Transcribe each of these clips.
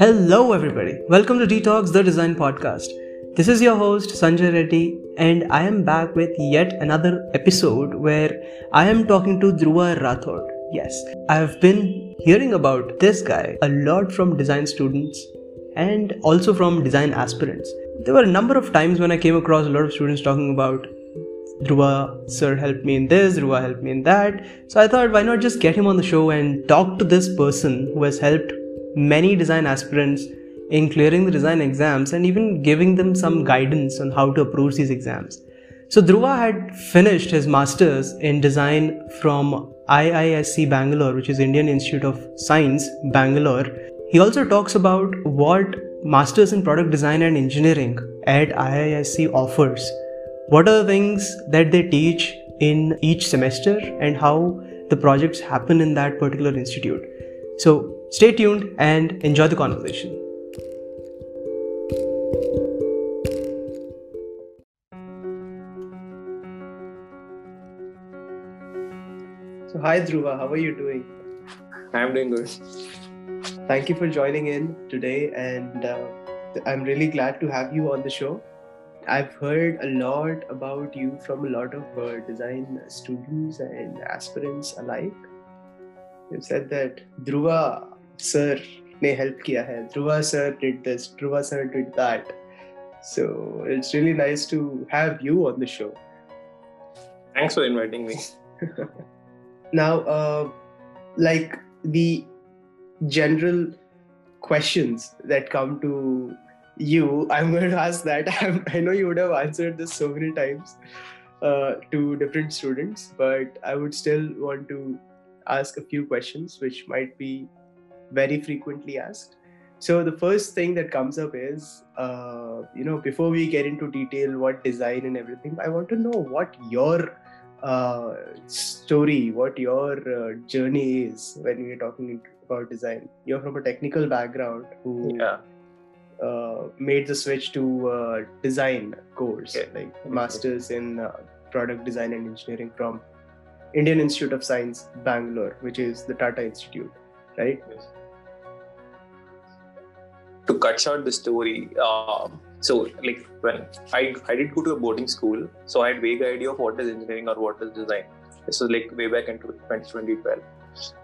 Hello, everybody. Welcome to Detox the Design Podcast. This is your host, Sanjay Reddy, and I am back with yet another episode where I am talking to Dhruva Rathod. Yes, I have been hearing about this guy a lot from design students and also from design aspirants. There were a number of times when I came across a lot of students talking about Dhruva, sir, helped me in this, Dhruva helped me in that. So I thought, why not just get him on the show and talk to this person who has helped many design aspirants in clearing the design exams and even giving them some guidance on how to approach these exams. So Dhruva had finished his masters in design from IISc Bangalore, which is Indian Institute of Science, Bangalore. He also talks about what masters in product design and engineering at IISc offers. What are the things that they teach in each semester and how the projects happen in that particular institute. So stay tuned and enjoy the conversation. So, hi Dhruva, how are you doing? I'm doing good. Thank you for joining in today, and uh, I'm really glad to have you on the show. I've heard a lot about you from a lot of uh, design students and aspirants alike. They've said that Dhruva sir ne help kiya hai, Dhruva sir did this, Dhruva sir did that. So it's really nice to have you on the show. Thanks for inviting me. now, uh, like the general questions that come to you, I'm going to ask that. I'm, i know you would have answered this so many times uh, to different students, but I would still want to ask a few questions which might be very frequently asked. So the first thing that comes up is, uh, you know, before we get into detail what design and everything, I want to know what your uh, story, what your uh, journey is when we're talking about design. You're from a technical background who Yeah. uh, made the switch to uh, design course, like masters in uh, product design and engineering from Indian Institute of Science, Bangalore, which is the Tata Institute, right? To cut short the story, um, so like when I I did go to a boarding school, so I had vague idea of what is engineering or what is design. This was like way back in 2012.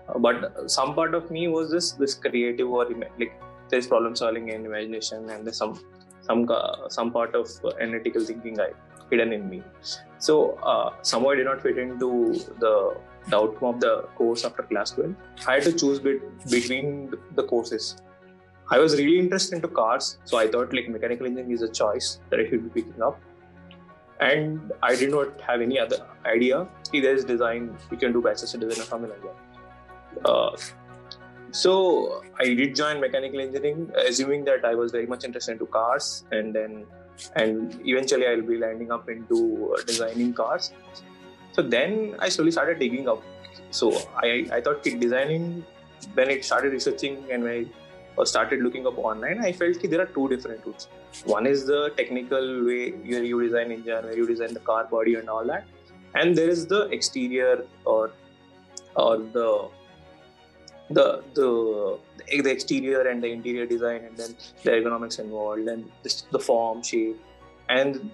Uh, but some part of me was this this creative or like there's problem solving and imagination, and there's some some uh, some part of uh, analytical thinking I hidden in me. So uh, somehow I did not fit into the the outcome of the course after class 12. I had to choose between the courses. I was really interested into cars, so I thought like mechanical engineering is a choice that I should be picking up. And I did not have any other idea. Either is design, you can do bachelor's in design or something like that. Uh, so I did join mechanical engineering, assuming that I was very much interested into cars, and then and eventually I'll be landing up into uh, designing cars. So then I slowly started digging up. So I I thought designing. When it started researching and I or started looking up online, I felt that there are two different routes. One is the technical way where you design engine, where you design the car body and all that, and there is the exterior or or the the the the exterior and the interior design, and then the ergonomics involved, and this, the form, shape, and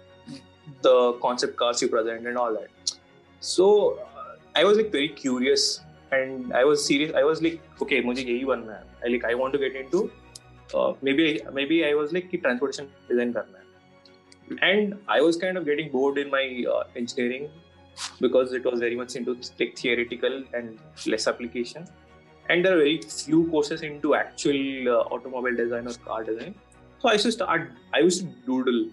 the concept cars you present and all that. So uh, I was like very curious and I was serious. I was like, okay, मुझे यही बनना है. I like I want to get into uh, maybe maybe I was like कि transportation design करना है. And I was kind of getting bored in my uh, engineering because it was very much into like theoretical and less application. And there are very few courses into actual uh, automobile design or car design. So I used to start. I used to doodle.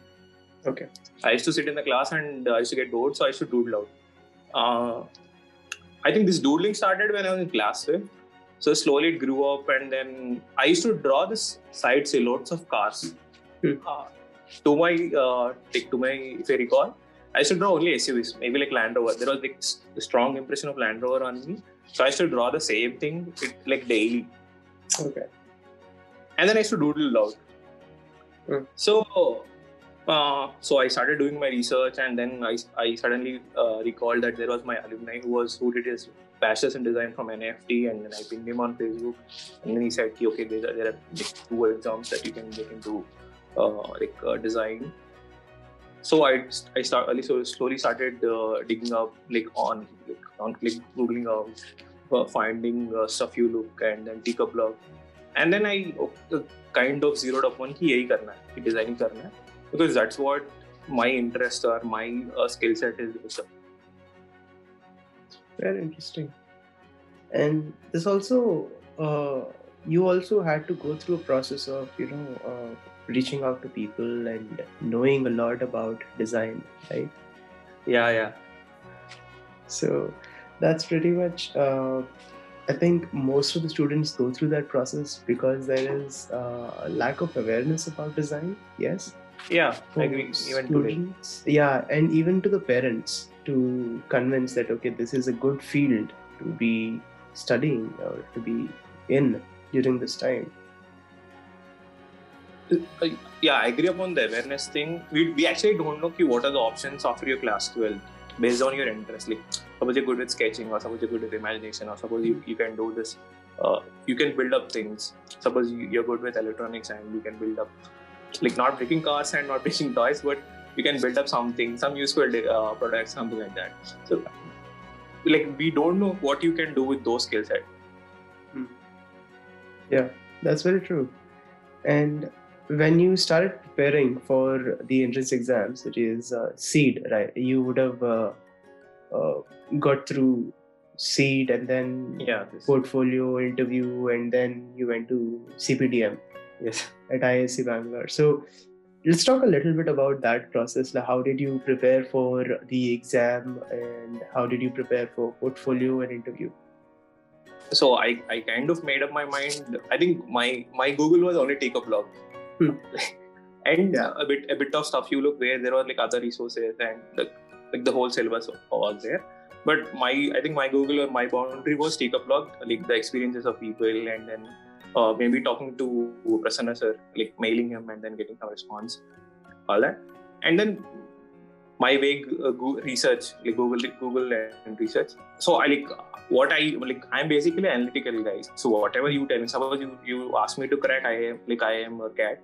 Okay. I used to sit in the class and uh, I used to get bored, so I used to doodle out. I think this doodling started when I was in class fifth. So slowly it grew up, and then I used to draw this side silhouettes of cars. Hmm. Uh, to my uh, to my if I recall, I used to draw only SUVs, maybe like Land Rover. There was like a strong impression of Land Rover on me, so I used to draw the same thing like daily, Okay. and then I used to doodle out. Hmm. So uh, so I started doing my research, and then I, I suddenly uh, recalled that there was my alumni who was who did his bachelor's in design from NIFT, and then I pinged him on Facebook, and then he said, "Okay, there are, there are two exams that you can get into uh, like uh, design." So I I start so slowly started uh, digging up like on like, on like googling out, finding stuff you look, and then take a blog, and then I oh, kind of zeroed up on ki यही करना है कि designing करना because that's what my interest or my uh, skill set is. Very interesting. And this also, uh, you also had to go through a process of, you know, uh, reaching out to people and knowing a lot about design, right? Yeah, yeah. So that's pretty much. Uh, I think most of the students go through that process because there is uh, a lack of awareness about design. Yes. Yeah, For I agree. Even today. students, yeah, and even to the parents to convince that okay, this is a good field to be studying or to be in during this time. Uh, yeah, I agree upon the awareness thing. We, we actually don't know ki what are the options after your class 12 based on your interest. Like, suppose you're good with sketching, or suppose you're good with imagination, or suppose you, you can do this. Uh, you can build up things. Suppose you're good with electronics and you can build up, like, not breaking cars and not breaking toys, but you can build up something, some useful uh, products, something like that. So, like, we don't know what you can do with those skill set. That's very true. And when you started preparing for the entrance exams, which is uh, CEED, right? You would have uh, uh, got through CEED and then Yeah. Portfolio interview, and then you went to CPDM yes. At IISc Bangalore. So let's talk a little bit about that process. Like how did you prepare for the exam, and how did you prepare for portfolio and interview? so I, I kind of made up my mind. I think my my Google was only take a blog, Hmm. and uh, a bit a bit of stuff you look where there were like other resources and the, like the whole syllabus was there. But my I think my Google or my boundary was take a blog, like the experiences of people, and then uh, maybe talking to Prasanna sir, like mailing him and then getting some response, all that, and then my vague uh, Goo- research, like Google Google and research. So I like what I like I'm basically an analytical guy. So whatever you tell me, suppose you, you ask me to crack I am like I am a cat,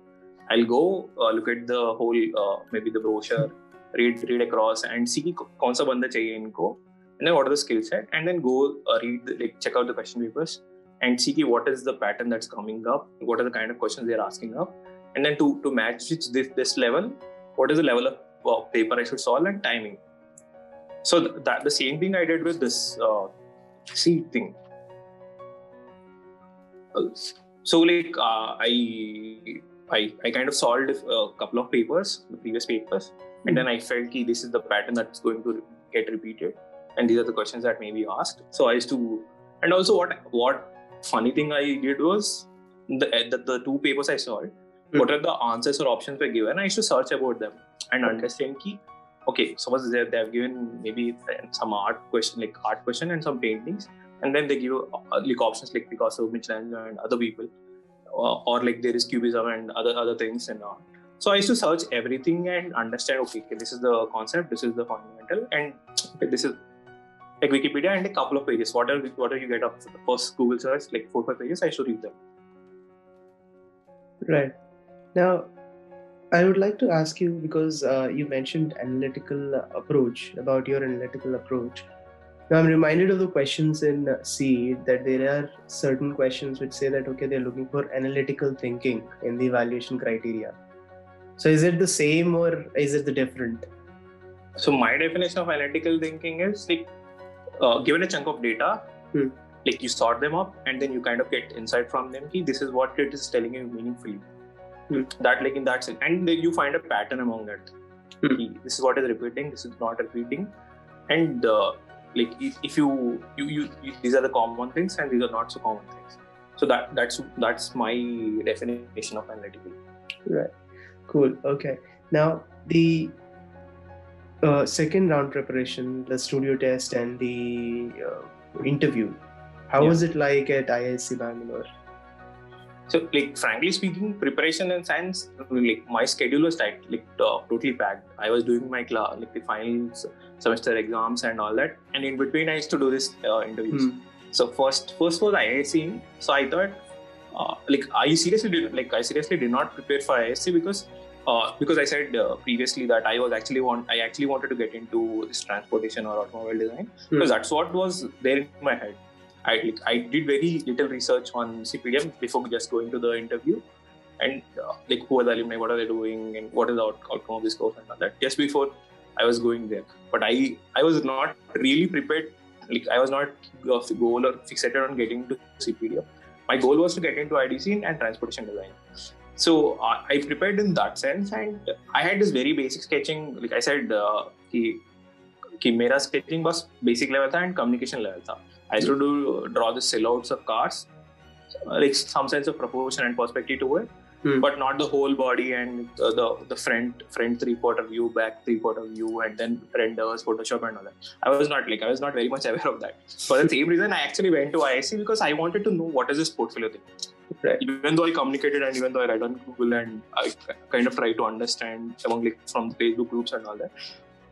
I'll go uh, look at the whole uh, maybe the brochure, read read across and see कि कौन सा बंदा चाहिए इनको, and then what are the skill set, and then go uh, read the, like check out the question papers and see what is the pattern that's coming up, what are the kind of questions they're asking up, and then to to match this this, level, what is the level of uh, paper I should solve and timing. So th- that the same thing I did with this uh, thing. So like uh, I, I I kind of solved a couple of papers, the previous papers, and then I felt ki this is the pattern that's going to get repeated, and these are the questions that may be asked. So I used to, and also what what funny thing I did was the the, the two papers I solved. Hmm. What are the answers or options were given? I used to search about them and understand ki okay, suppose they they have given maybe some art question like art question and some paintings, and then they give uh, like options like Picasso, Michelangelo, and other people, uh, or like there is Cubism and other other things and all. So I used to search everything and understand. Okay, okay, this is the concept, this is the fundamental, and okay, this is like Wikipedia and a couple of pages. What are what are you get of the first Google search, like four five pages, I should read them. Right. Now, I would like to ask you because uh, you mentioned analytical approach about your analytical approach. Now, I'm reminded of the questions in CEED that there are certain questions which say that okay, they're looking for analytical thinking in the evaluation criteria. So, is it the same or is it the different? So my definition of analytical thinking is like uh, given a chunk of data, Hmm. like you sort them up and then you kind of get insight from them. Ki this is what it is telling you meaningfully. Hmm. That like in that sense, and then you find a pattern among that. Hmm. Ki This is what is repeating. This is not repeating, and uh, like if, if you, you you you these are the common things and these are not so common things. So that that's that's my definition of analytical. Right. Cool. Okay. Now, the uh, second round preparation, the studio test, and the uh, interview. How Yeah. was it like at IISc Bangalore? So, like, frankly speaking, preparation and science, like, my schedule was tight, like, uh, totally packed. I was doing my class, like, the final semester exams and all that. And in between, I used to do this uh, interviews. Hmm. So, first, first was IISc. So, I thought, uh, like, I seriously did, like, I seriously did not prepare for IISc because, uh, because I said uh, previously that I was actually want, I actually wanted to get into this transportation or automobile design Hmm. because that's what was there in my head. I like, I did very little research on CPDM before just going to the interview, and uh, like who are the alumni, what are they doing, and what is the out- outcome of this course and all that. Just before I was going there, but I I was not really prepared. Like I was not uh, goal or fixated on getting to CPDM. My goal was to get into IDC and transportation design. So uh, I prepared in that sense, and I had this very basic sketching. Like I said, uh, कि कि मेरा sketching was basic level था and communication level था I to do draw the cell outs like some sense of proportion and perspective to it, hmm. but not the whole body and the the, the front front three quarter view, back three quarter view, and then renders, Photoshop, and all that. I was not like I was not very much aware of that. For the same reason, I actually went to IISc because I wanted to know what is this portfolio thing. Right. Even though I communicated and even though I read on Google and I kind of try to understand among like from the Facebook groups and all that,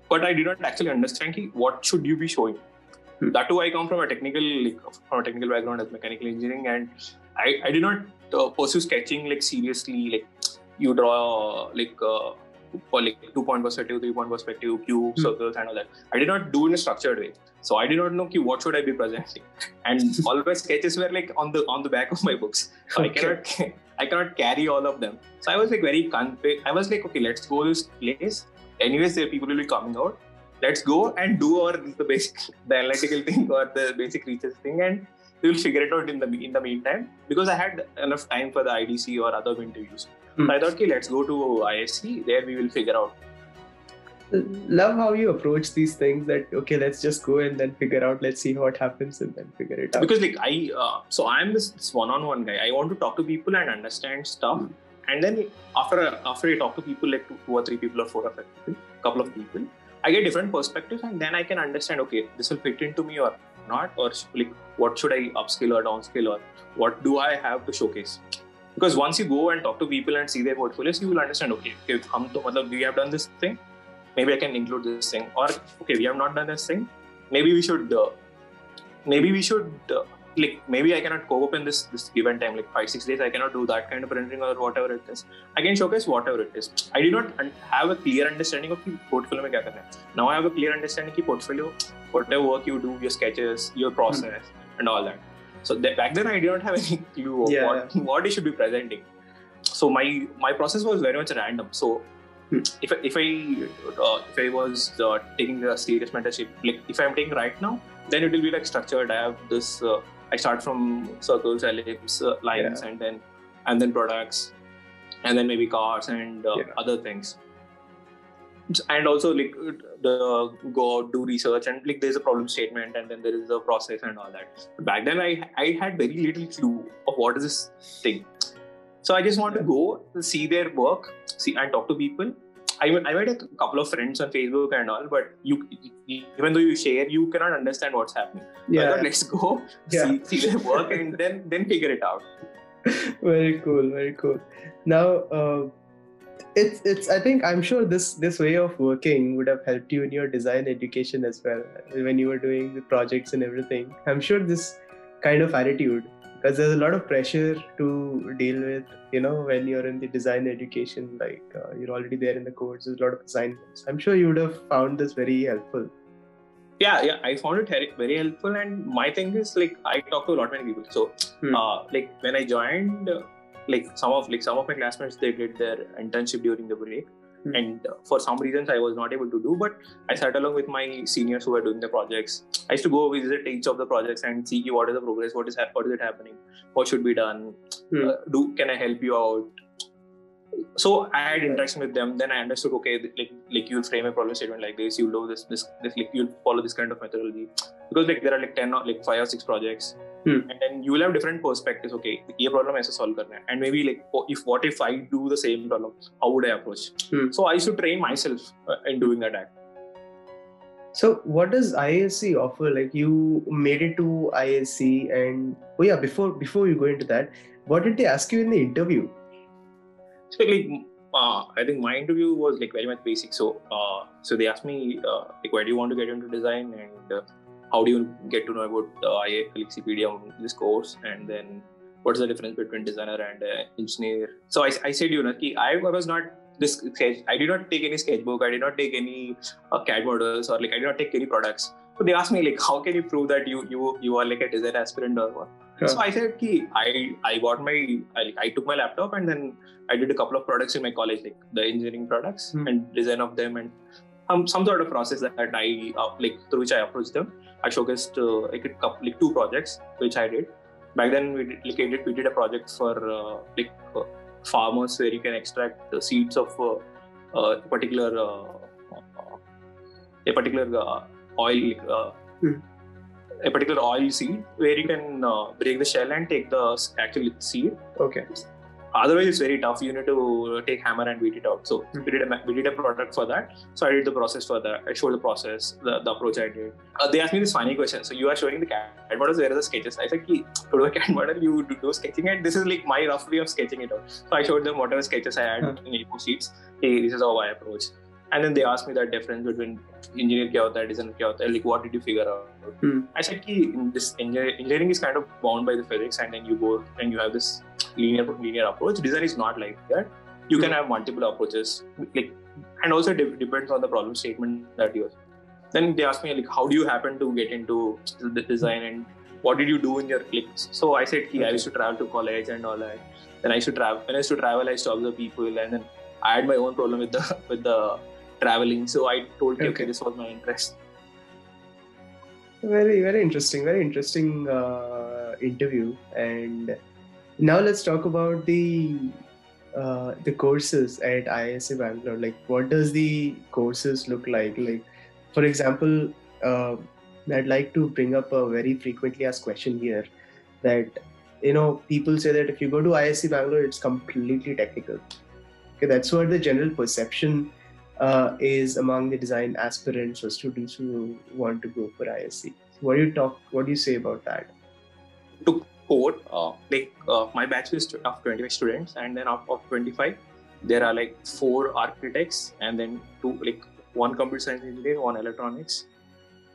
but I did not actually understand what should you be showing. Hmm. That too, I come from a technical like, from a technical background as mechanical engineering, and I, I did not uh, pursue sketching like seriously. Like you draw like uh, or like two point perspective, three point perspective, cube, Hmm. circles, and all that. I did not do in a structured way. So I did not know ki, what should I be presenting, and all my sketches were like on the on the back of my books. So I cannot I cannot carry all of them. So I was like very I was like okay, let's go this place. Anyways, there people will be coming out. Let's go and do our the basic the analytical thing or the basic research thing, and we will figure it out in the in the meantime because I had enough time for the IDC or other interviews. Hmm. So I thought, okay, let's go to IISc. There we will figure out. Love how you approach these things that, okay, let's just go and then figure out, let's see what happens and then figure it out. because like I uh, so I'm this, this one-on-one guy. I want to talk to people and understand stuff. Hmm. And then after after I talk to people like two, two or three people or four or five people, couple of people, I get different perspectives and then I can understand okay this will fit into me or not or like what should I upskill or downscale or what do I have to showcase because once you go and talk to people and see their portfolios you will understand okay if hum to matlab we have done this thing. Maybe i can include this thing. Or okay we have not done this thing. Maybe we should uh, maybe we should uh, like maybe i cannot cope up in this this given time like 5 6 days i cannot do that kind of rendering or whatever it is. I can showcase whatever it is. I do not have a clear understanding of portfolio mein now i have a clear understanding ki portfolio whatever work you do your sketches your process mm-hmm. and all that. So that, back then I did not have any clue of Yeah, what what I should be presenting. So my my process was very much random. So Hmm. if I, if I uh, if I was uh, taking a serious mentorship, like if I'm taking right now, then it will be like structured. I have this. Uh, I start from circles, ellipse, uh, lines, Yeah. and then and then products, and then maybe cars and uh, Yeah. other things. And also like the go out, do research and like there's a problem statement and then there is a process and all that. Back then I I had very little clue of what is this thing. So I just want to go see their work, see and talk to people. I I made a couple of friends on Facebook and all, but you even though you share, you cannot understand what's happening. Yeah, thought, let's go Yeah. see, see their work and then then figure it out. very cool, very cool. Now, uh, it's it's. I think I'm sure this this way of working would have helped you in your design education as well when you were doing the projects and everything. I'm sure this kind of attitude because there's a lot of pressure to deal with. You know, when you're in the design education, like uh, you're already there in the course. There's a lot of assignments. I'm sure you would have found this very helpful. yeah yeah i found it very, helpful and my thing is like i talk to a lot many people so Hmm. uh, like when i joined uh, like some of like some of my classmates they did their internship during the break Hmm. and uh, for some reasons i was not able to do but i sat along with my seniors who were doing the projects i used to go visit each of the projects and see what is the progress what is what is it happening what should be done Hmm. uh, do can i help you out so I had interaction with them. Then I understood, okay, like like you'll frame a problem statement like this. You know this this, this like you'll follow this kind of methodology because like there are like ten or like five or six projects, hmm. and then you will have different perspectives. Okay, ये problem ऐसे solve करना and maybe like oh, if what if I do the same problem, how would I approach? Hmm. So I used to train myself uh, in doing that act. So what does IISc offer? Like you made it to IISc, and oh yeah, before before you go into that, what did they ask you in the interview? Like, uh, I think my interview was like very much basic. So, uh, so they asked me uh, like, why do you want to get into design, and uh, how do you get to know about uh, IA CPD on this course, and then what's the difference between designer and uh, engineer? So I, I said, you know, I was not this. I did not take any sketchbook. I did not take any uh, CAD models or like I did not take any products. So they asked me like, how can you prove that you you you are like a design aspirant or what? Sure. So I said, Ki, I I got my I, I took my laptop and then I did a couple of products in my college, like the engineering products mm. and design of them and um, some sort of process that I uh, like through which I approached them. I showcased uh, like a couple like two projects which I did. Back then we did, like, we did a project for uh, like uh, farmers where you can extract the seeds of uh, uh, a particular a particular oil. Hmm a particular oil seed where you can uh, break the shell and take the actual seed. Okay. Otherwise, it's very tough. You need to take hammer and beat it out. So mm-hmm. we did a we did a product for that. So I did the process for that. I showed the process, the, the approach I did. Uh, they asked me this funny question. So you are showing the CAD models. Where are the sketches? I said, to do a CAD model, you do, do sketching, and this is like my rough way of sketching it out. So I showed them whatever sketches I had mm-hmm. in A4 sheets. Hey, this is how I approach and then they asked me that difference between engineer kya hota hai, designer kya hota hai, like what did you figure out? Hmm. I said ki this engineering is kind of bound by the physics and then you go and you have this linear linear approach. Design is not like that. You hmm. can have multiple approaches, like and also it depends on the problem statement that you. Have then they asked me like, how do you happen to get into the design and what did you do in your clicks? So I said, okay. I used to travel to college and all that. Then I used to travel. When I used to travel, I used to observe people, and then I had my own problem with the with the traveling. So I told okay. okay, this was my interest. Very, very interesting. Very interesting uh, interview. And now let's talk about the uh, the courses at IISc Bangalore. Like, what does the courses look like? Like, for example, uh, I'd like to bring up a very frequently asked question here that you know people say that if you go to IISc Bangalore, it's completely technical. Okay, that's what the general perception uh, is among the design aspirants or students who want to go for IISc. what do you talk? What do you say about that? To quote, uh, like uh, my batch is of 25 students, and then of, of 25, there are like four architects, and then two like one computer science engineer, one electronics.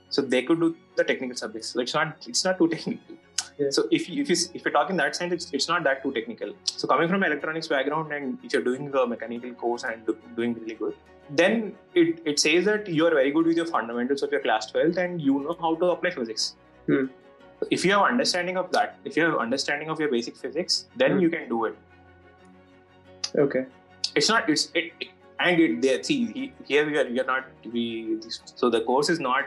So they could do the technical subjects. So it's not it's not too technical. Yeah. So if you, if you if you're talking that sense, it's, it's not that too technical. So coming from electronics background and if you're doing a mechanical course and doing really good, then it, it says that you are very good with your fundamentals of your class 12th and you know how to apply physics. Hmm. If you have understanding of that, if you have understanding of your basic physics, then hmm. you can do it. Okay. It's not. It's it, and it there. See here we are. We are not. We so the course is not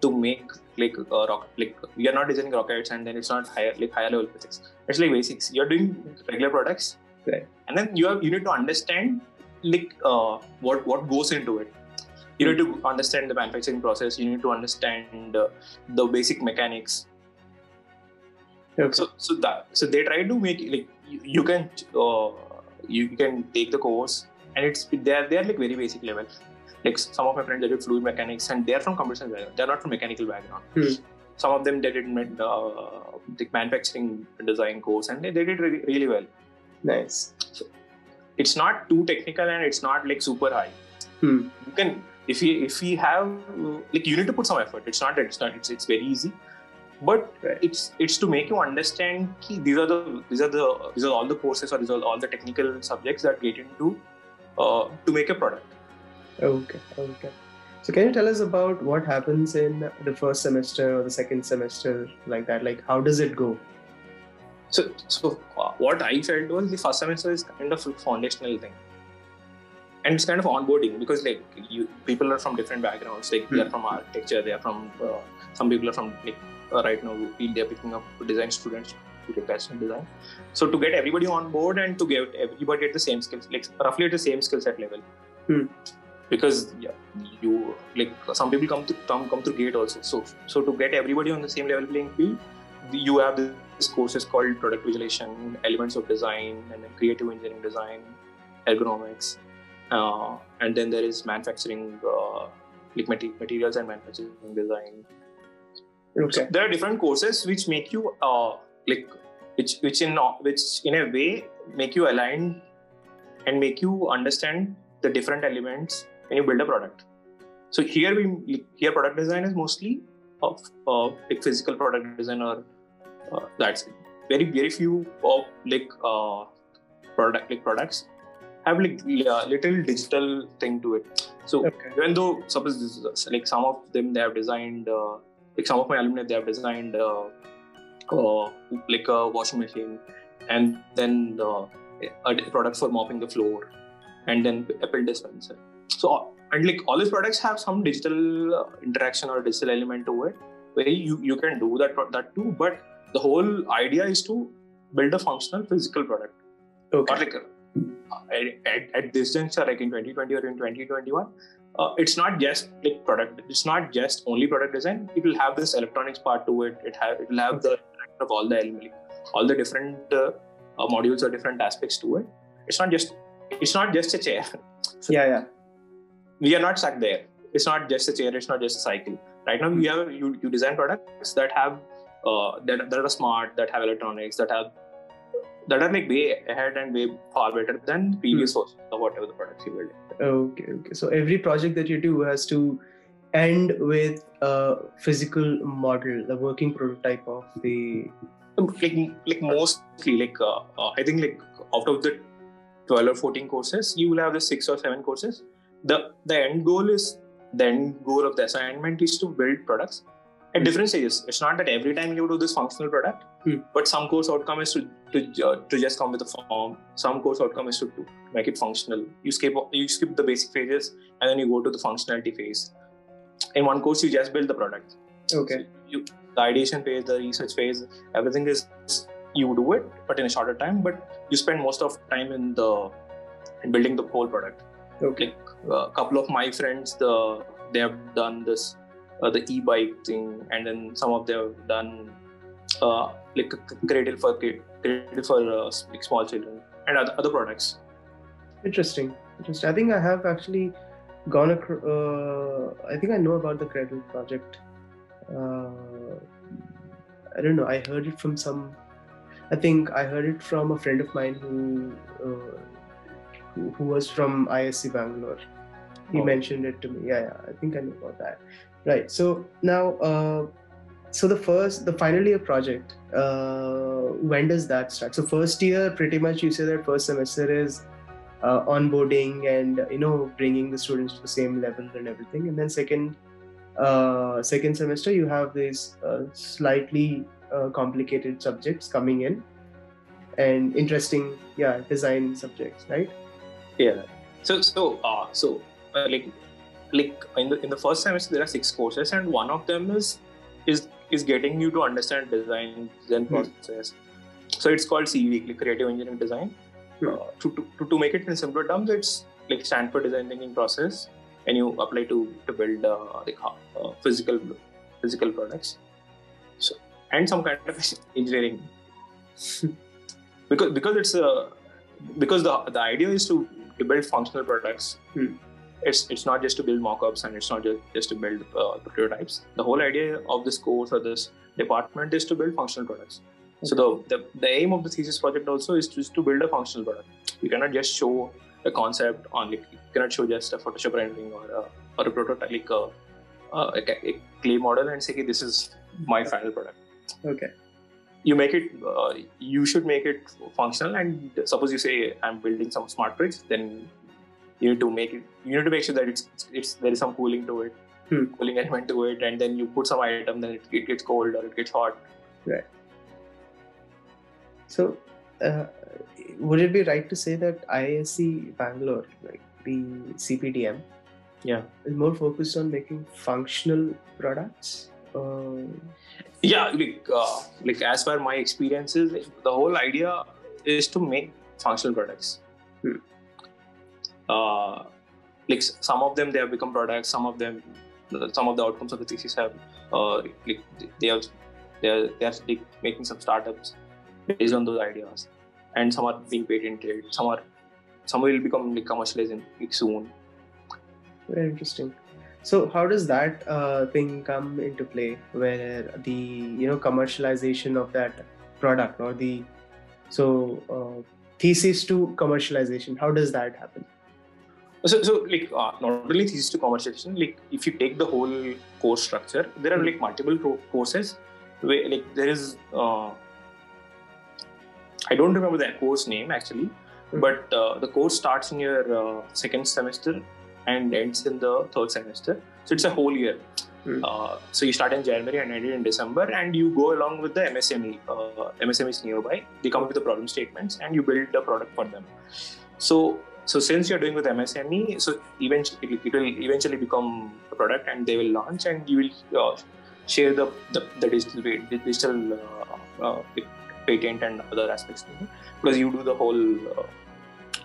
to make like uh, rock like we are not designing rockets and then it's not higher like higher level physics. It's like basics. You're doing regular products, right? And then you have you need to understand like uh, what what goes into it. You need to understand the manufacturing process. You need to understand uh, the basic mechanics. Okay. so so that so they try to make like you, you can uh, you can take the course and it's they're they're like very basic level. Like some of my friends they did fluid mechanics and they're from computer science background. They're not from mechanical background. Hmm. some of them they did uh, the manufacturing design course and they, they did really, really well. Nice. So, it's not too technical and it's not like super high. Hmm. You can if you if we have like you need to put some effort. It's not that it's not it's, it's very easy, but it's it's to make you understand ki these are the these are the these are all the courses or these are all the technical subjects that get into uh, to make a product. Okay, okay. So can you tell us about what happens in the first semester or the second semester like that? Like how does it go? So, so uh, what I felt was the first semester is kind of a foundational thing, and it's kind of onboarding because like you people are from different backgrounds. Like mm-hmm. they are hmm. from architecture, they are from uh, some people are from like uh, right now they are picking up design students to take fashion design. So to get everybody on board and to get everybody at the same skills, like roughly at the same skill set level. Mm. Because yeah, you like some people come to come come through gate also. So so to get everybody on the same level playing field, you have the this course is called product visualization, elements of design, and then creative engineering design, ergonomics, uh, and then there is manufacturing, uh, like materials and manufacturing design. Okay. So there are different courses which make you uh, like which which in which in a way make you align and make you understand the different elements when you build a product. So here we here product design is mostly of uh, like physical product design or uh, that's it. very very few of like uh, product like products have like little digital thing to it. So okay. even though suppose this is, like some of them they have designed uh, like some of my alumni they have designed uh, uh, like a washing machine and then a product for mopping the floor and then a pill dispenser. So and like all these products have some digital uh, interaction or digital element to it where you, you can do that that too but the whole idea is to build a functional physical product okay. or like uh, at, at, this juncture like in 2020 or in 2021 uh, it's not just like product it's not just only product design it will have this electronics part to it it have it will have the of all the all the different uh, uh, modules or different aspects to it it's not just it's not just a chair so yeah yeah we are not stuck there. It's not just a chair. It's not just a cycle. Right now, you have you, you design products that have uh, that, that are smart, that have electronics, that have that are like way ahead and way far better than previous mm. versions of whatever the products you build. Okay, okay. So every project that you do has to end with a physical model, the working prototype of the. Like, like mostly, like uh, uh, I think, like out of the twelve or fourteen courses, you will have the six or seven courses the the end goal is the end goal of the assignment is to build products at different stages. It's not that every time you do this functional product, hmm. but some course outcome is to to, uh, to just come with a form. Some course outcome is to, to make it functional. You skip you skip the basic phases and then you go to the functionality phase. In one course, you just build the product. Okay. So you the ideation phase, the research phase, everything is you do it, but in a shorter time. But you spend most of time in the in building the whole product. Okay. Like a couple of my friends, the they have done this uh, the e-bike thing, and then some of them have done uh, like cradle for cradle for uh, like small children and other, other products. Interesting, interesting. I think I have actually gone across. Uh, I think I know about the cradle project. Uh, I don't know. I heard it from some. I think I heard it from a friend of mine who uh, who, who was from IISc Bangalore. He oh. mentioned it to me. Yeah, yeah, I think I know about that. Right. So now, uh, so the first, the final year project, uh, when does that start? So first year, pretty much you say that first semester is uh, onboarding and you know bringing the students to the same level and everything, and then second, uh, second semester you have these uh, slightly uh, complicated subjects coming in and interesting, yeah, design subjects, right? Yeah. So so uh, so uh, like like in the in the first semester there are six courses and one of them is is is getting you to understand design then mm process. So it's called CV, like Creative Engineering Design. mm Uh, to, to to make it in simpler terms, it's like Stanford design thinking process, and you apply to to build uh, like uh, physical physical products. So and some kind of engineering because because it's a because the the idea is to to build functional products. Hmm. It's it's not just to build mockups and it's not just, just to build uh, prototypes. The whole idea of this course or this department is to build functional products. Okay. So the, the the aim of the thesis project also is just to build a functional product. You cannot just show a concept on like you cannot show just a Photoshop rendering or a, or a prototype like a, a, a clay model and say okay, this is my final product. Okay you make it uh, you should make it functional and suppose you say i'm building some smart bricks then you need to make it you need to make sure that it's it's there is some cooling to it hmm. cooling element to it and then you put some item then it, it gets cold or it gets hot right so uh, would it be right to say that IISc Bangalore, like the CPDM, yeah, is more focused on making functional products? Uh, yeah like uh, like as per my experiences the whole idea is to make functional products hmm. Uh, like some of them they have become products some of them some of the outcomes of the thesis have uh, like they are they are, they are making some startups based on those ideas. And some are being patented some are some will become like commercialized in, like soon. Very interesting. So how does that uh, thing come into play, where the you know commercialization of that product or the so uh, thesis to commercialization how does that happen so, so like uh, not only thesis to commercialization like if you take the whole course structure there are like multiple pro- courses where like there is uh, i don't remember the course name actually mm-hmm. but uh, the course starts in your uh, second semester and ends in the third semester so it's a whole year Mm. Uh, so you start in January and end in December, and you go along with the MSME. Uh, MSME is nearby. They come with the problem statements, and you build the product for them. So, so since you're doing with MSME, so eventually it will eventually become a product, and they will launch, and you will uh, share the, the, the digital the digital uh, uh, patent and other aspects because you do the whole. Uh,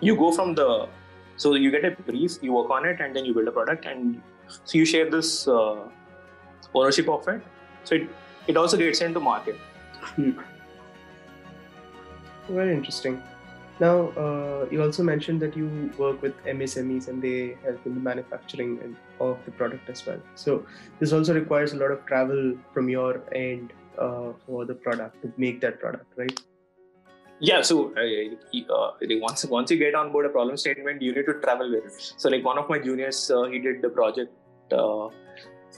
you go from the so you get a brief, you work on it, and then you build a product, and so you share this ownership of it. So it, it also gets into market. Hmm. Very interesting. Now, uh, you also mentioned that you work with MSMEs and they help in the manufacturing of the product as well. So this also requires a lot of travel from your end uh, for the product to make that product, right? Yeah. So uh, uh once once you get on board a problem statement, you need to travel with it. So like one of my juniors, uh, he did the project uh,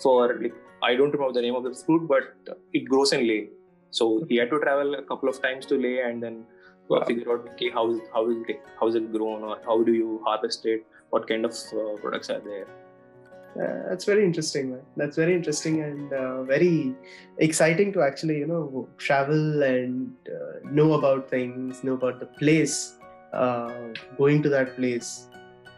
for like I don't remember the name of the fruit, but it grows in Leh. So he had to travel a couple of times to Leh and then figure out okay how is how is it how is it grown or how do you harvest it? What kind of uh, products are there? Uh, that's very interesting. Man. That's very interesting and uh, very exciting to actually you know travel and uh, know about things, know about the place, uh, going to that place.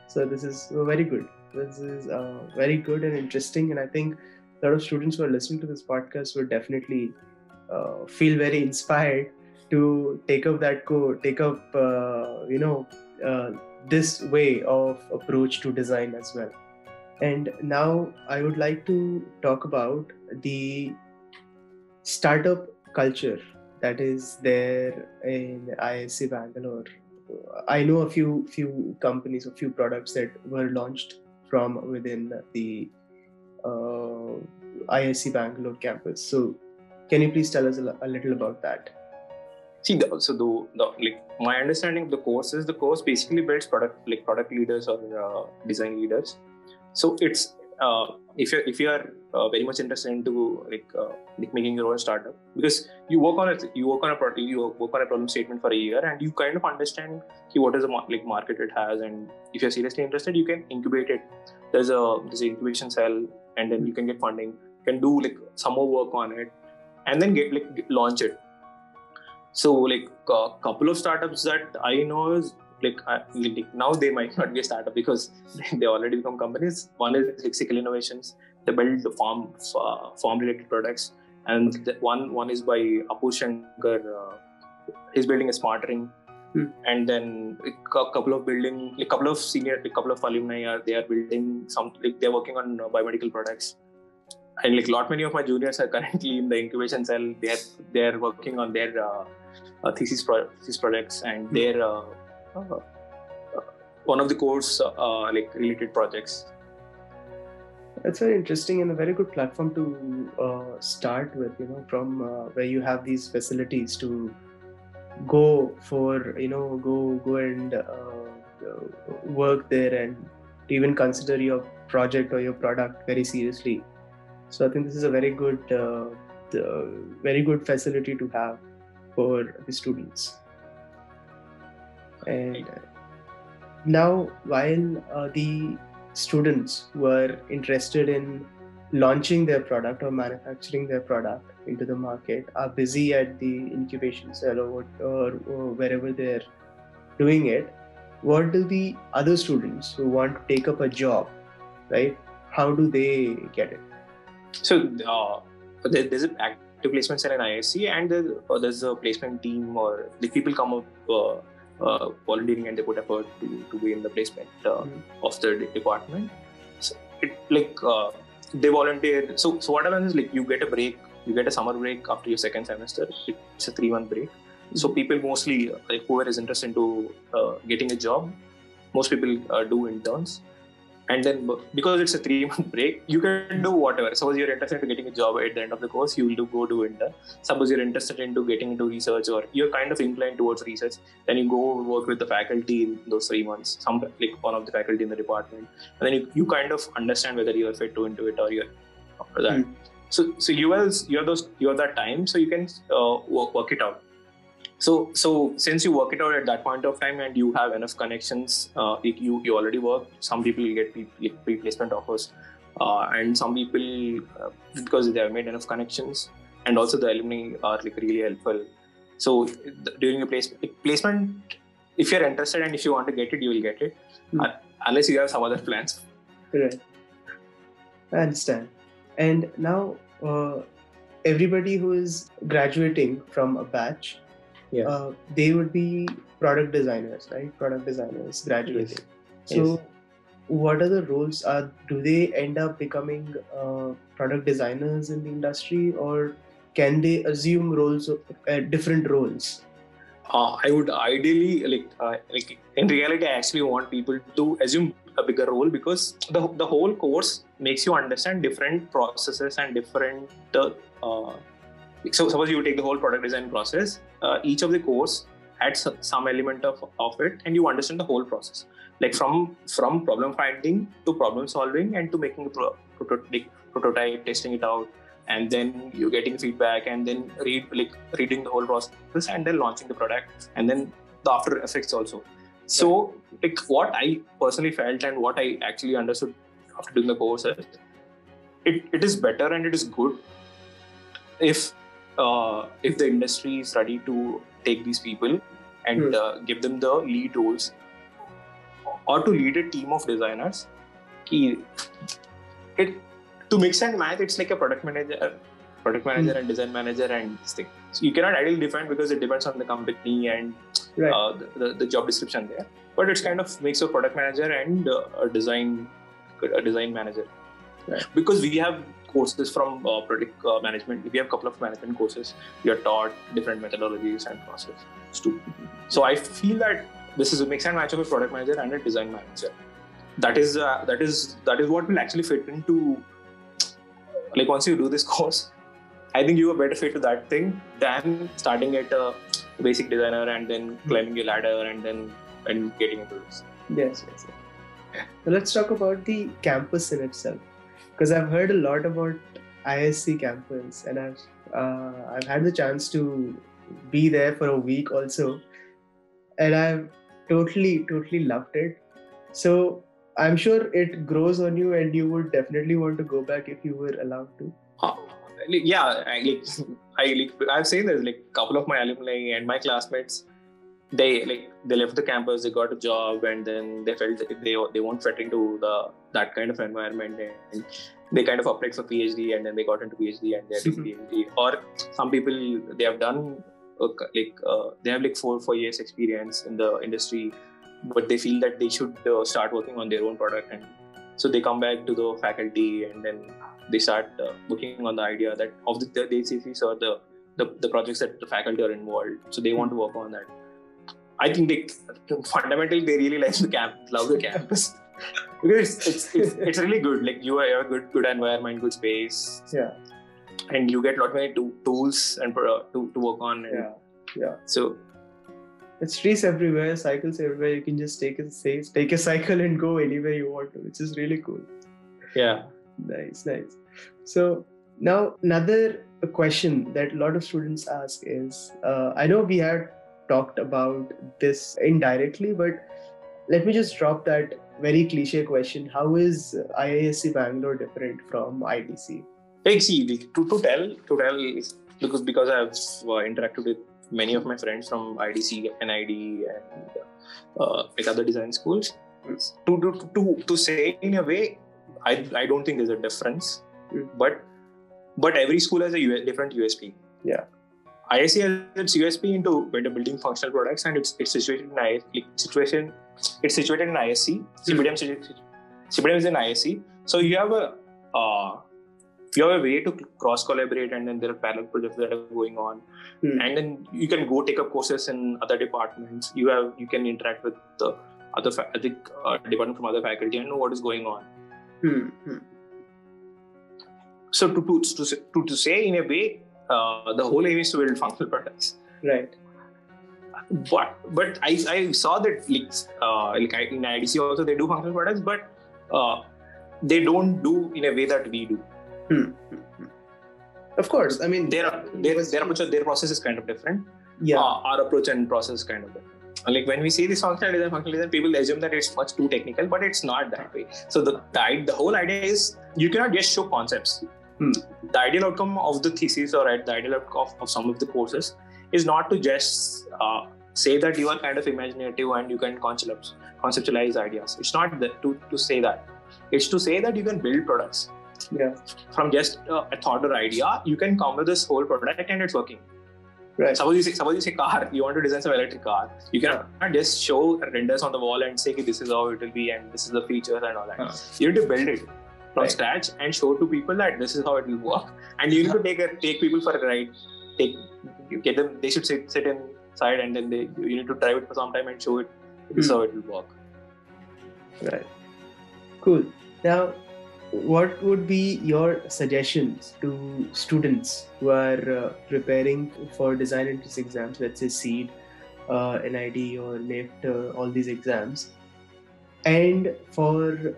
So this is very good. This is uh, very good and interesting, and I think a lot of students who are listening to this podcast would definitely feel very inspired to take up that go take up uh, you know uh, this way of approach to design as well and now i would like to talk about the startup culture that is there in IISc Bangalore. I know a few few companies, a few products that were launched from within the uh, IISc Bangalore campus. So, can you please tell us a little about that? See, the, so the, the, like my understanding of the course is the course basically builds product like product leaders or uh, design leaders. So it's uh, if you if you are uh, very much interested into like, uh, like making your own startup because you work on it you work on a product you work on a problem statement for a year and you kind of understand what is the like market it has and if you're seriously interested you can incubate it there's a there's an incubation cell and then you can get funding can do like some more work on it and then get like launch it so like a couple of startups that i know is like, uh, like now they might not be a startup because they already become companies one is lexical innovations they build the farm uh, farm related products and the one one is by apu shankar uh, he's building a smart ring Hmm. And then a couple of building, a couple of senior, a couple of alumni are they are building some, like they're working on uh, biomedical products. And like a lot many of my juniors are currently in the incubation cell. They're they're working on their uh, uh, thesis, pro- thesis projects and hmm. their uh, uh, one of the course like related projects. That's very interesting and a very good platform to start with. You know, from where you have these facilities to go for you know go go and uh, work there and even consider your project or your product very seriously so i think this is a very good uh, very good facility to have for the students. And now while uh, the students who are interested in launching their product or manufacturing their product into the market are busy at the incubation cell or, or, or wherever they're doing it what do the other students who want to take up a job right how do they get it? So uh, there's an active placement cell in IISc and there's, uh, there's a placement team or the people come up uh, uh, volunteering and they put effort to, to be in the placement mm-hmm. of the department so it like uh, they volunteer. So, so what happens is like you get a break, you get a summer break after your second semester. It's a three month break. So mm-hmm. people mostly like whoever is interested into uh, getting a job, most people uh, do interns, and then because it's a three month break you can do whatever. Suppose you're interested in getting a job at the end of the course you will do go do intern suppose you're interested into getting into research or you're kind of inclined towards research then you go work with the faculty in those three months some like one of the faculty in the department. And then you, you kind of understand whether you're fit to into it or you're after that. Mm. so so you are you're those you're that time so you can uh, work, work it out so so since you work it out at that point of time and you have enough connections uh, you you already work some people get pre-placement offers uh, and some people uh, because they have made enough connections and also the alumni are like really helpful. So during your placement placement if you're interested and if you want to get it you will get it mm. unless you have some other plans. Right. I understand. And now uh, everybody who is graduating from a batch yeah. Uh, they would be product designers, right? Product designers graduating. Yes. So, yes. what are the roles? Are do they end up becoming uh, product designers in the industry, or can they assume roles, uh, different roles? Uh, I would ideally like, uh, like in reality, I actually want people to assume a bigger role because the the whole course makes you understand different processes and different uh, so suppose you take the whole product design process uh, each of the course adds some element of, of it and you understand the whole process. Like from from problem finding to problem solving and to making a pro- prototype, prototype testing it out and then you're getting feedback and then read like reading the whole process and then launching the product and then the after effects also. So like what i personally felt and what i actually understood after doing the course is it, it is better and it is good if uh, if the industry is ready to take these people and mm. uh, give them the lead roles or to lead a team of designers it to mix and match it's like a product manager product manager mm. and design manager and this thing so you cannot ideally define because it depends on the company and right. uh, the, the, job description there but it's kind of mix of product manager and uh, a design a design manager right. because we have courses from uh, product uh, management. We have a couple of management courses. We are taught different methodologies and processes too. So I feel that this is a mix and match of a product manager and a design manager. That is uh, that is that is what will actually fit into like once you do this course. I think you are better fit to that thing than starting at a basic designer and then climbing your ladder and then and getting into this. Yes, yes. yes. So let's talk about the campus in itself because I've heard a lot about IISc campus, and I've uh, I've had the chance to be there for a week also, and I've totally totally loved it. So I'm sure it grows on you, and you would definitely want to go back if you were allowed to. Uh, yeah, I, like I like I've seen this like a couple of my alumni and my classmates they like they left the campus they got a job and then they felt they they won't fit into the that kind of environment and they kind of applied for phd and then they got into phd and they're doing phd or some people they have done uh, like uh, they have like four four years experience in the industry but they feel that they should uh, start working on their own product and so they come back to the faculty and then they start uh, working on the idea that of the, the, the or the, the the projects that the faculty are involved so they want to work on that I think they fundamentally they really like the camp, love the campus because it's, it's, it's, it's, really good. Like you have a good good environment, good space. Yeah. And you get a lot many tools and uh, to, to work on. And, yeah. Yeah. So. It's trees everywhere, cycles everywhere. You can just take a say, take a cycle and go anywhere you want to, which is really cool. Yeah. Nice, nice. So now another question that a lot of students ask is, uh, I know we had talked about this indirectly, but let me just drop that very cliche question. How is IISc Bangalore different from IDC? Like, see, to, to tell, to tell, because because I've uh, interacted with many of my friends from IDC, NID, and uh, like other design schools. To, to, to, to say in a way, I, I don't think there's a difference, mm. but but every school has a US, different USP. Yeah. IISc has its USP into building functional products, and it's, it's situated in IISc. Situation, it's situated in IISc. CPDM, mm-hmm. Is in IISc. So you have a uh, you have a way to cross collaborate, and then there are parallel projects that are going on, mm. and then you can go take up courses in other departments. You have you can interact with the other fa- think uh, department from other faculty and know what is going on. Hmm. So to to to, to, to say in a way, uh, the whole aim is to build functional products. Right. But but I, I saw that like uh, like in IDC also they do functional products, but uh, they don't do in a way that we do. Of course. I mean, Their their their approach their process is kind of different. yeah. uh, our approach and process is kind of different. Like when we say this functional design, functional design, people assume that it's much too technical, but it's not that way. So the the, the whole idea is you cannot just show concepts. Hmm. The ideal outcome of the thesis or the ideal outcome of, of some of the courses is not to just uh, say that you are kind of imaginative and you can conceptualize ideas. It's not that, to, to say that. It's to say that you can build products. Yeah. From just uh, a thought or idea, you can come with this whole product and it's working Right. suppose you say suppose you say car you want to design some electric car you cannot just show renders on the wall and say "Okay, this is how it will be and this is the features and all that Huh. you need to build it from Right. scratch and show to people that this is how it will work and you need to take a, take people for a ride take you get them they should sit sit inside and then they you need to drive it for some time and show it this is Hmm. how it will work Right. Cool. Now, what would be your suggestions to students who are uh, preparing for design entrance exams, let's say CEED, uh, NID, or NIFT, uh, all these exams, and for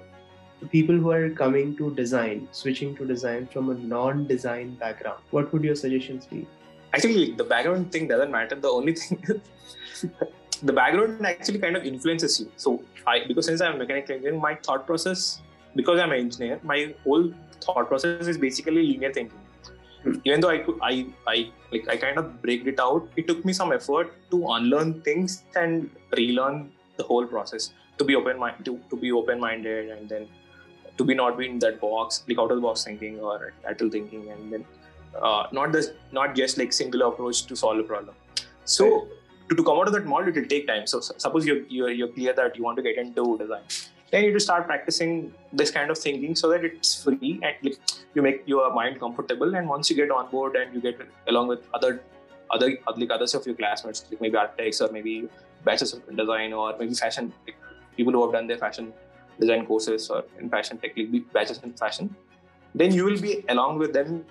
people who are coming to design, switching to design from a non design background? What would your suggestions be? actually the background thing doesn't matter the only thing the background actually kind of influences you so i because since i'm a mechanical engineer my thought process because i'm an engineer my whole thought process is basically linear thinking Hmm. even though i could i i like i kind of break it out it took me some effort to unlearn things and relearn the whole process to be open mind to, to be open minded and then to be not be in that box like out of the box thinking or lateral thinking and then uh, not this not just like singular approach to solve a problem. So to, to come out of that mold it will take time. So suppose you're, you're you're clear that you want to get into design. Then you need to start practicing this kind of thinking so that it's free and like you make your mind comfortable. And once you get on board and you get along with other other like others of your classmates like maybe architects or maybe batches of design or maybe fashion like people who have done their fashion design courses or in fashion tech like batches in fashion then you will be along with them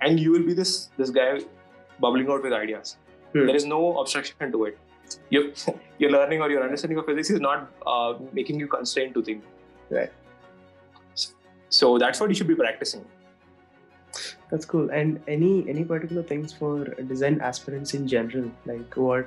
and you will be this this guy bubbling out with ideas. Hmm. There is no obstruction to it. Your your learning or your understanding of physics is not uh, making you constrained to think. Right. So that's what you should be practicing. That's cool. And any any particular things for design aspirants in general, like what?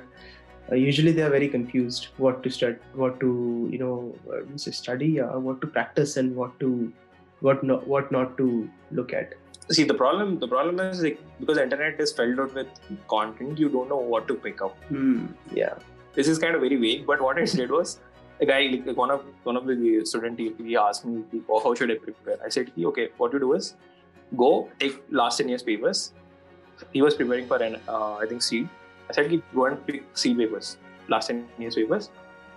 Uh, usually they are very confused what to start, what to you know, uh, say study, uh, what to practice, and what to what not what not to look at. See the problem. The problem is like because the internet is filled out with content, you don't know what to pick up. Hmm. Yeah. This is kind of very vague. But what I did was a guy like, one of one of the student he, he asked me, oh, how should I prepare? I said, okay, what you do is go take last 10 years papers. He was preparing for an, uh, I think, CEED. I said, go and pick CEED papers, last 10 years papers.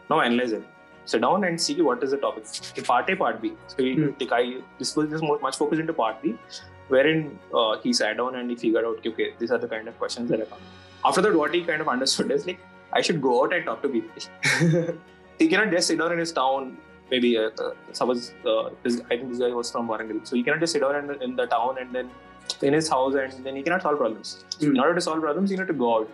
Now analyze it. Sit down and see what is the topic. Okay, part A, part B. So he, Hmm. like I, this was this much focused into part B, wherein uh, he sat down and he figured out, okay, okay, these are the kind of questions that are coming. After that, what he kind of understood is like, I should go out and talk to people. he cannot just sit down in his town. Maybe uh, uh, suppose uh, this, I think this guy was from Warangal, so he cannot just sit down in, in the town and then in his house and then he cannot solve problems. Hmm. In order to solve problems, you need to go out.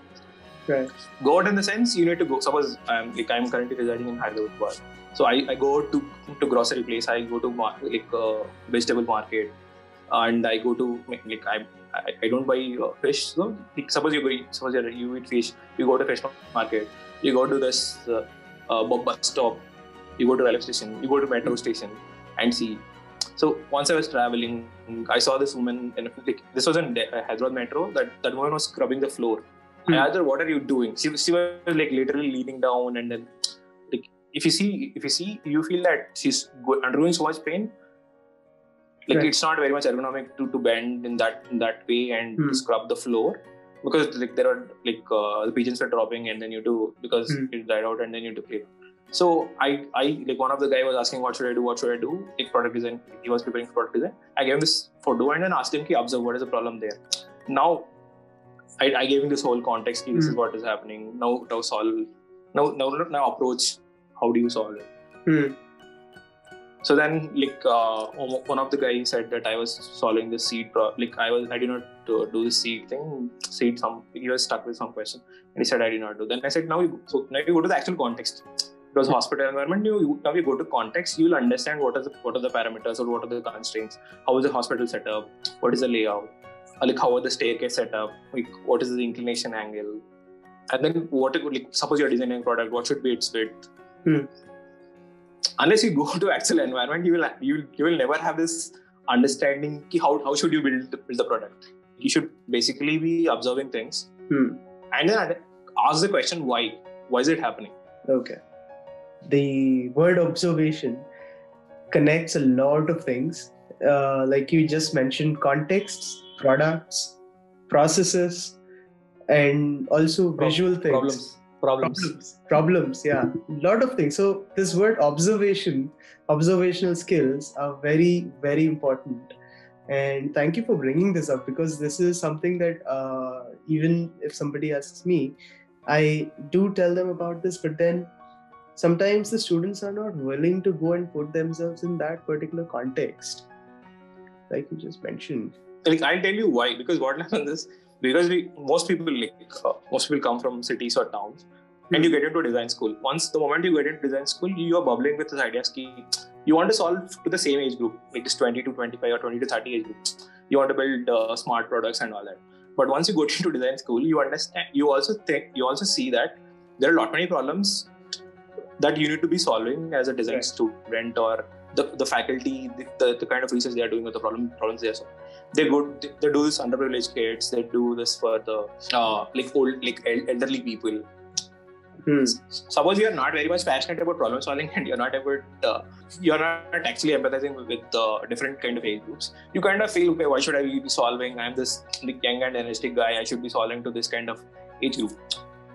Right. Go out in the sense you need to go. Suppose I'm like I'm currently residing in Hyderabad, so I, I go to to grocery place. I go to mar- like uh, vegetable market, and I go to like I I, don't buy uh, fish. So like, suppose you go suppose you eat fish, you go to fish market, you go to this uh, uh, bus stop, you go to railway station, you go to metro station, and see. So once I was traveling, I saw this woman. In, like, this was in uh, Hyderabad metro. That that woman was scrubbing the floor. Hmm. I asked her, "What are you doing?" She, she was like literally leaning down, and then like if you see, if you see, you feel that she's go- undergoing so much pain. Like Right. it's not very much ergonomic to, to bend in that in that way and Hmm. scrub the floor because like there are like uh, the pigeons were dropping and then you do because Hmm. it died out and then you do clear. So I I like one of the guy was asking what should I do what should I do like product design he was preparing for product design I gave him this photo and then asked him to observe what is the problem there now I, I gave him this whole context ki this is Hmm. what is happening. Now now solve now now now approach how do you solve it? Hmm. so then like uh, one of the guys said that i was solving the CEED pro- like i was i did not uh, do the CEED thing CEED some he was stuck with some question. And he said i did not do. Then i said now you so now you go to the actual context. It was hospital environment. You, you now you go to context you will understand what are the what are the parameters or what are the constraints. How is the hospital set up? What is the layout like how are the staircase set up like what is the inclination angle and then what it would like suppose you're designing a product what should be its width Hmm. unless you go to actual environment you will you, will- you will never have this understanding ki how, how should you build, build the product you should basically be observing things Hmm. and then ask the question why why is it happening Okay. The word observation connects a lot of things. Uh, like you just mentioned, contexts, products, processes, and also Pro- visual things. problems problems Problems. Problems, yeah. A lot of things. So, this word observation, observational skills are very, very important. And thank you for bringing this up because this is something that uh, even if somebody asks me, I do tell them about this, but then sometimes the students are not willing to go and put themselves in that particular context, like you just mentioned. Like I'll tell you why. Because what happens is because we most people like uh, most people come from cities or towns, and you get into design school. Once the moment you get into design school, you are bubbling with this idea you want to solve to the same age group, like this 20 to 25 or 20 to 30 age group. You want to build uh, smart products and all that. But once you go into design school, you understand. You also think you also see that there are a lot many problems that you need to be solving as a design Right. student or the, the faculty, the, the, the kind of research they are doing with the problem problems they are solving they go they, do this underprivileged kids they do this for the uh, like old like el- elderly people Hmm. suppose you are not very much passionate about problem solving and you're not about uh, you're not actually empathizing with uh, different kind of age groups you kind of feel okay why should i be solving i'm this like, young and energetic guy i should be solving to this kind of age group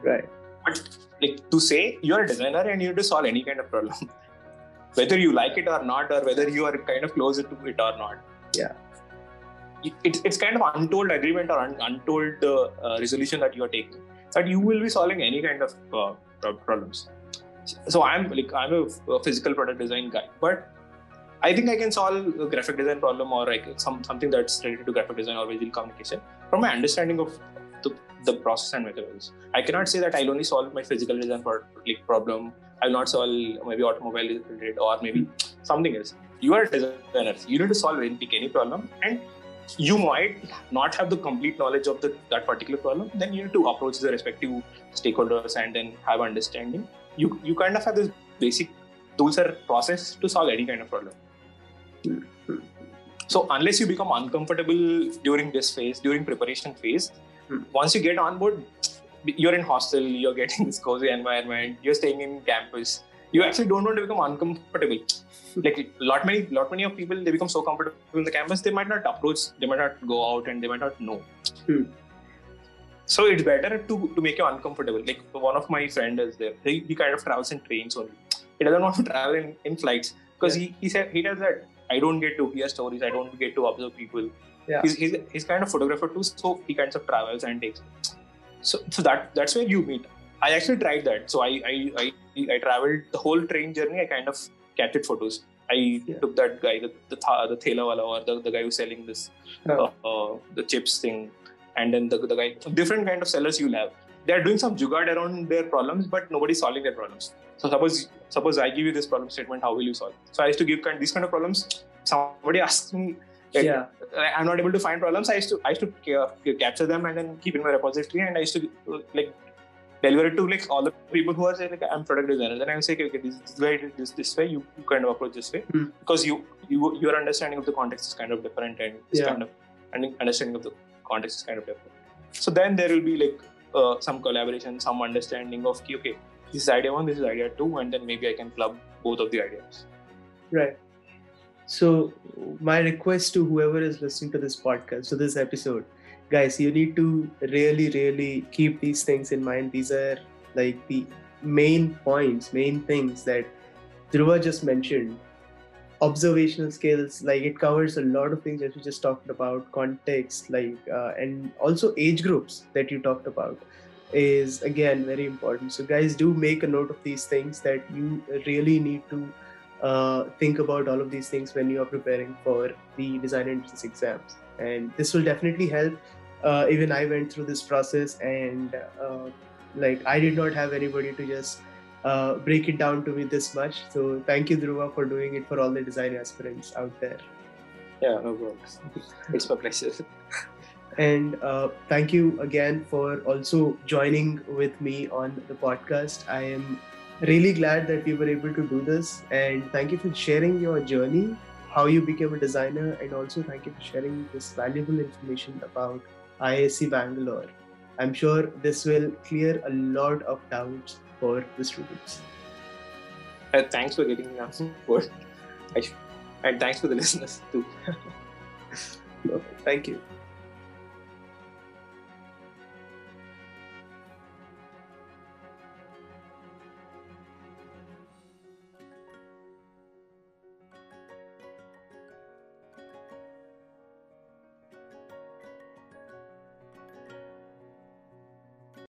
Right. but like to say you're a designer and you need to solve any kind of problem whether you like it or not or whether you are kind of closer to it or not Yeah. It- it's, it's kind of untold agreement or un, untold uh, uh, resolution that you are taking that you will be solving any kind of uh, problems. So i'm like i'm a, physical product design guy but i think i can solve a graphic design problem or like some something that's related to graphic design or visual communication from my understanding of the, the process and methodologies. I cannot say that i'll only solve my physical design like problem. I'll not solve maybe automobile related or maybe something else. You are a designer. You need to solve any, any problem. And you might not have the complete knowledge of the, that particular problem then you need to approach the respective stakeholders and then have understanding you you kind of have this basic tools or process to solve any kind of problem so unless you become uncomfortable during this phase during preparation phase Hmm. once you get on board you're in hostel you're getting this cozy environment you're staying in campus you actually don't want to become uncomfortable. Like lot many lot many of people they become so comfortable in the campus they might not approach they might not go out and they might not know. Hmm. so it's better to to make you uncomfortable. Like one of my friend is there. He, he kind of travels in trains only. He doesn't want to travel in, in flights because he, he said he does that i don't get to hear stories i don't get to observe people. Yeah. he's, he's, he's kind of photographer too so he kinds of travels and takes. So so that that's where you meet. I actually tried that. So i i i, I traveled the whole train journey i kind of captured photos i Yeah. took that guy the the, the thela wala or the, the guy who's selling this Oh. uh, uh, the chips thing and then the, the guy different kind of sellers you'll have they are doing some jugaad around their problems but nobody's solving their problems so suppose suppose i give you this problem statement how will you solve so i used to give kind these kind of problems somebody asks me like, Yeah. I'm not able to find problems. I used to I used to capture them and then keep in my repository, and I used to like deliver it to like all the people who are saying like I'm product designer. Then I would say, okay, okay this, this way, this this way, you, you kind of approach this way Hmm. because you you your understanding of the context is kind of different, and it's Yeah. kind of and understanding of the context is kind of different. So then there will be like uh, some collaboration, some understanding of okay, okay, this is idea one, this is idea two, and then maybe I can club both of the ideas. Right. So, my request to whoever is listening to this podcast, to this episode, guys, you need to really, really keep these things in mind. These are like the main points, main things that Dhruva just mentioned. Observational skills, like it covers a lot of things that we just talked about, context, like, uh, and also age groups that you talked about. is again very important. So, guys, do make a note of these things that you really need to uh, think about all of these things when you are preparing for the design entrance exams. And this will definitely help. Uh, even I went through this process, and uh, like I did not have anybody to just uh, break it down to me this much. So, thank you, Dhruva, for doing it for all the design aspirants out there. Yeah, no problem. it's my pleasure. And uh, thank you again for also joining with me on the podcast. I am really glad that we were able to do this. And thank you for sharing your journey, how you became a designer, and also thank you for sharing this valuable information about IISc Bangalore. I'm sure this will clear a lot of doubts for the students. Uh, thanks for getting me on board. And thanks for the listeners too. Thank you.